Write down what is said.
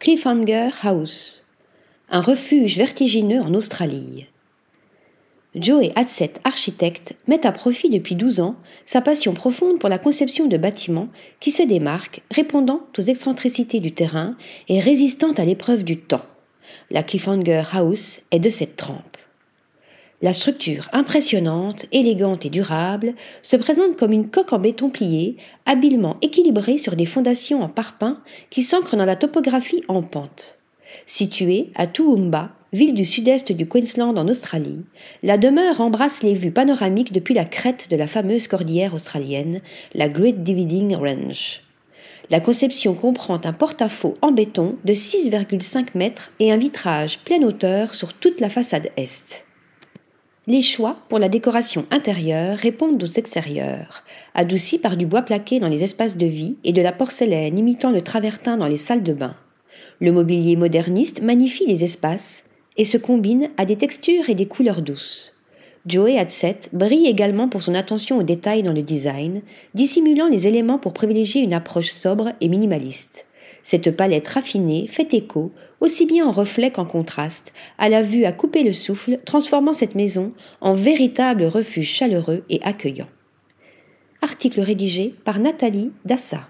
Cliffhanger House, un refuge vertigineux en Australie. Joe Hadsett, architecte, met à profit depuis 12 ans sa passion profonde pour la conception de bâtiments qui se démarquent, répondant aux excentricités du terrain et résistant à l'épreuve du temps. La Cliffhanger House est de cette trempe. La structure impressionnante, élégante et durable se présente comme une coque en béton plié, habilement équilibrée sur des fondations en parpaing qui s'ancrent dans la topographie en pente. Située à Toowoomba, ville du sud-est du Queensland en Australie, la demeure embrasse les vues panoramiques depuis la crête de la fameuse cordillère australienne, la Great Dividing Range. La conception comprend un porte-à-faux en béton de 6,5 mètres et un vitrage pleine hauteur sur toute la façade est. Les choix pour la décoration intérieure répondent aux extérieurs, adoucis par du bois plaqué dans les espaces de vie et de la porcelaine imitant le travertin dans les salles de bain. Le mobilier moderniste magnifie les espaces et se combine à des textures et des couleurs douces. Joey Hadsett brille également pour son attention aux détails dans le design, dissimulant les éléments pour privilégier une approche sobre et minimaliste. Cette palette raffinée fait écho, aussi bien en reflet qu'en contraste, à la vue à couper le souffle, transformant cette maison en véritable refuge chaleureux et accueillant. Article rédigé par Nathalie Dassa.